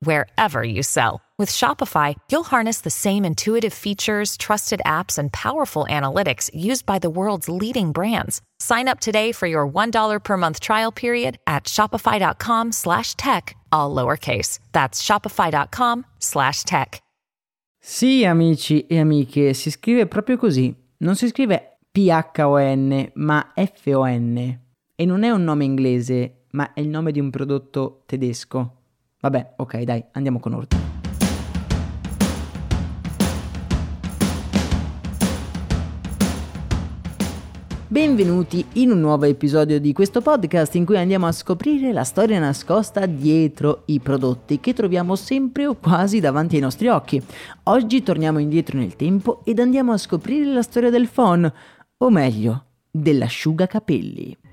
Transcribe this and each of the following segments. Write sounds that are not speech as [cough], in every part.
wherever you sell. With Shopify, you'll harness the same intuitive features, trusted apps, and powerful analytics used by the world's leading brands. Sign up today for your $1 per month trial period at shopify.com slash tech, all lowercase. That's shopify.com slash tech. Sì, amici e amiche, si scrive proprio così. Non si scrive P-H-O-N, ma F-O-N. E non è un nome inglese, ma è il nome di un prodotto tedesco. Vabbè, ok, dai, andiamo con ordine. Benvenuti in un nuovo episodio di questo podcast in cui andiamo a scoprire la storia nascosta dietro i prodotti che troviamo sempre o quasi davanti ai nostri occhi. Oggi torniamo indietro nel tempo ed andiamo a scoprire la storia del phon, o meglio, dell'asciugacapelli.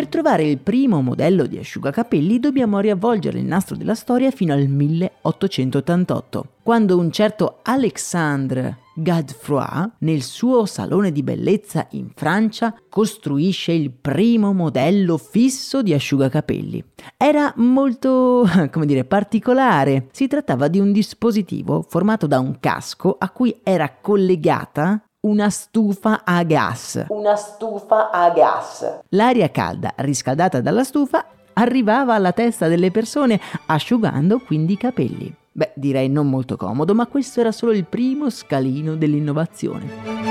Per trovare il primo modello di asciugacapelli dobbiamo riavvolgere il nastro della storia fino al 1888, quando un certo Alexandre Godefroy, nel suo salone di bellezza in Francia, costruisce il primo modello fisso di asciugacapelli. Era molto, [laughs] come dire, particolare. Si trattava di un dispositivo formato da un casco a cui era collegata una stufa a gas. Una stufa a gas. L'aria calda, riscaldata dalla stufa, arrivava alla testa delle persone, asciugando quindi i capelli. Beh, direi non molto comodo, ma questo era solo il primo scalino dell'innovazione.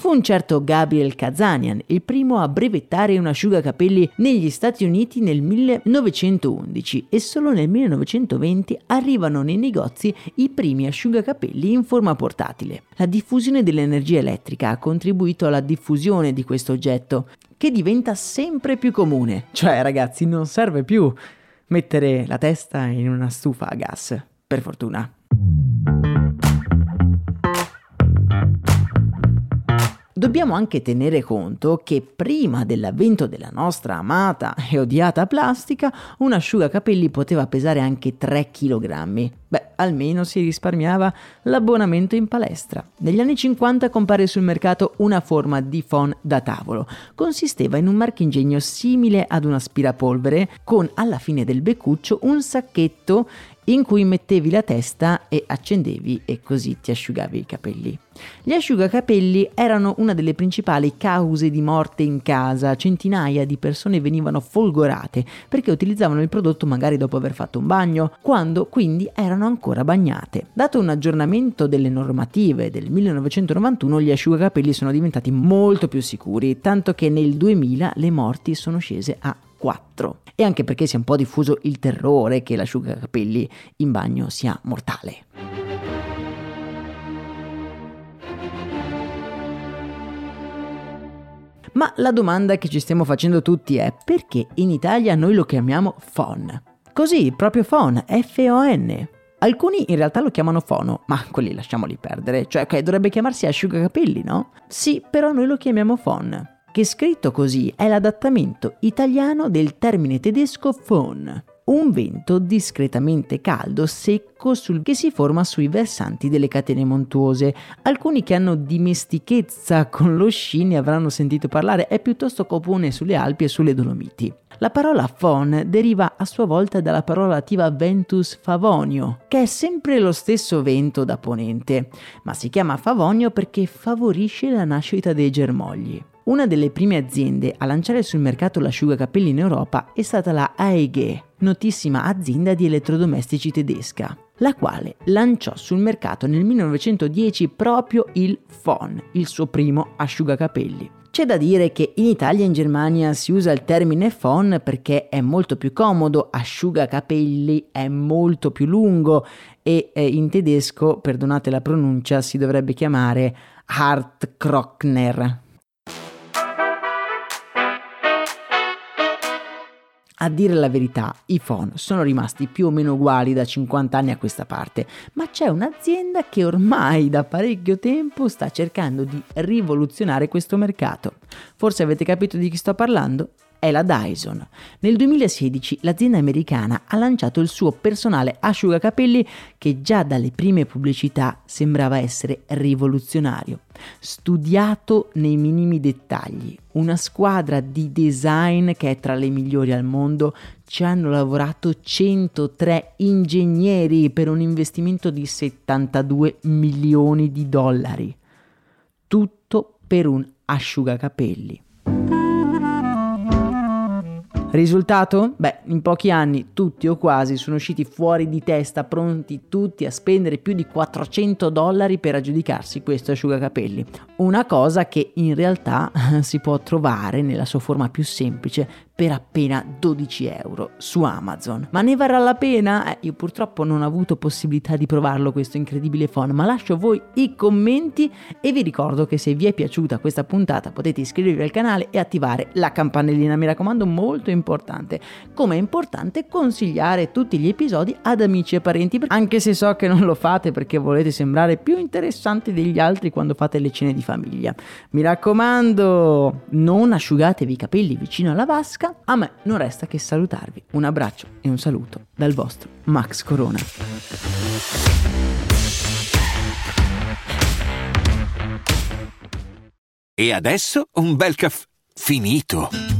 Fu un certo Gabriel Kazanian il primo a brevettare un asciugacapelli negli Stati Uniti nel 1911 e solo nel 1920 arrivano nei negozi i primi asciugacapelli in forma portatile. La diffusione dell'energia elettrica ha contribuito alla diffusione di questo oggetto, che diventa sempre più comune. Cioè, ragazzi, non serve più mettere la testa in una stufa a gas, per fortuna. Dobbiamo anche tenere conto che prima dell'avvento della nostra amata e odiata plastica, un asciugacapelli poteva pesare anche 3 kg. Beh, almeno si risparmiava l'abbonamento in palestra. Negli anni 50 compare sul mercato una forma di phon da tavolo. Consisteva in un marchingegno simile ad un aspirapolvere con alla fine del beccuccio un sacchetto in cui mettevi la testa e accendevi e così ti asciugavi i capelli. Gli asciugacapelli erano una delle principali cause di morte in casa, centinaia di persone venivano folgorate perché utilizzavano il prodotto magari dopo aver fatto un bagno, quando quindi erano ancora bagnate. Dato un aggiornamento delle normative del 1991, gli asciugacapelli sono diventati molto più sicuri, tanto che nel 2000 le morti sono scese a 4. E anche perché si è un po' diffuso il terrore che l'asciugacapelli in bagno sia mortale. Ma la domanda che ci stiamo facendo tutti è perché in Italia noi lo chiamiamo phon? Così, proprio phon, F-O-N. Alcuni in realtà lo chiamano fono, ma quelli lasciamoli perdere, cioè che dovrebbe chiamarsi asciugacapelli, no? Sì, però noi lo chiamiamo phon, che scritto così è l'adattamento italiano del termine tedesco phon, un vento discretamente caldo, secco, sul, che si forma sui versanti delle catene montuose. Alcuni che hanno dimestichezza con lo sci ne avranno sentito parlare, è piuttosto comune sulle Alpi e sulle Dolomiti. La parola phon deriva a sua volta dalla parola lativa ventus favonio, che è sempre lo stesso vento da ponente, ma si chiama favonio perché favorisce la nascita dei germogli. Una delle prime aziende a lanciare sul mercato l'asciugacapelli in Europa è stata la AEG, notissima azienda di elettrodomestici tedesca, la quale lanciò sul mercato nel 1910 proprio il phon, il suo primo asciugacapelli. C'è da dire che in Italia e in Germania si usa il termine phon perché è molto più comodo, asciugacapelli è molto più lungo e eh, in tedesco, perdonate la pronuncia, si dovrebbe chiamare Hartkrokner. A dire la verità, i phone sono rimasti più o meno uguali da 50 anni a questa parte, ma c'è un'azienda che ormai da parecchio tempo sta cercando di rivoluzionare questo mercato. Forse avete capito di chi sto parlando? È la Dyson. Nel 2016 l'azienda americana ha lanciato il suo personale asciugacapelli che già dalle prime pubblicità sembrava essere rivoluzionario. Studiato nei minimi dettagli, una squadra di design che è tra le migliori al mondo, ci hanno lavorato 103 ingegneri per un investimento di 72 milioni di dollari. Tutto per un asciugacapelli. Risultato? Beh, in pochi anni tutti o quasi sono usciti fuori di testa, pronti tutti a spendere più di 400 dollari per aggiudicarsi questo asciugacapelli. Una cosa che in realtà [laughs] si può trovare nella sua forma più semplice per appena 12 euro su Amazon. Ma ne varrà la pena? Eh, io purtroppo non ho avuto possibilità di provarlo questo incredibile phone, ma lascio voi i commenti e vi ricordo che se vi è piaciuta questa puntata potete iscrivervi al canale e attivare la campanellina, mi raccomando, molto importante. Come è importante consigliare tutti gli episodi ad amici e parenti, anche se so che non lo fate perché volete sembrare più interessanti degli altri quando fate le cene di famiglia. Mi raccomando, non asciugatevi i capelli vicino alla vasca a me non resta che salutarvi. Un abbraccio e un saluto dal vostro Max Corona. E adesso un bel caffè finito.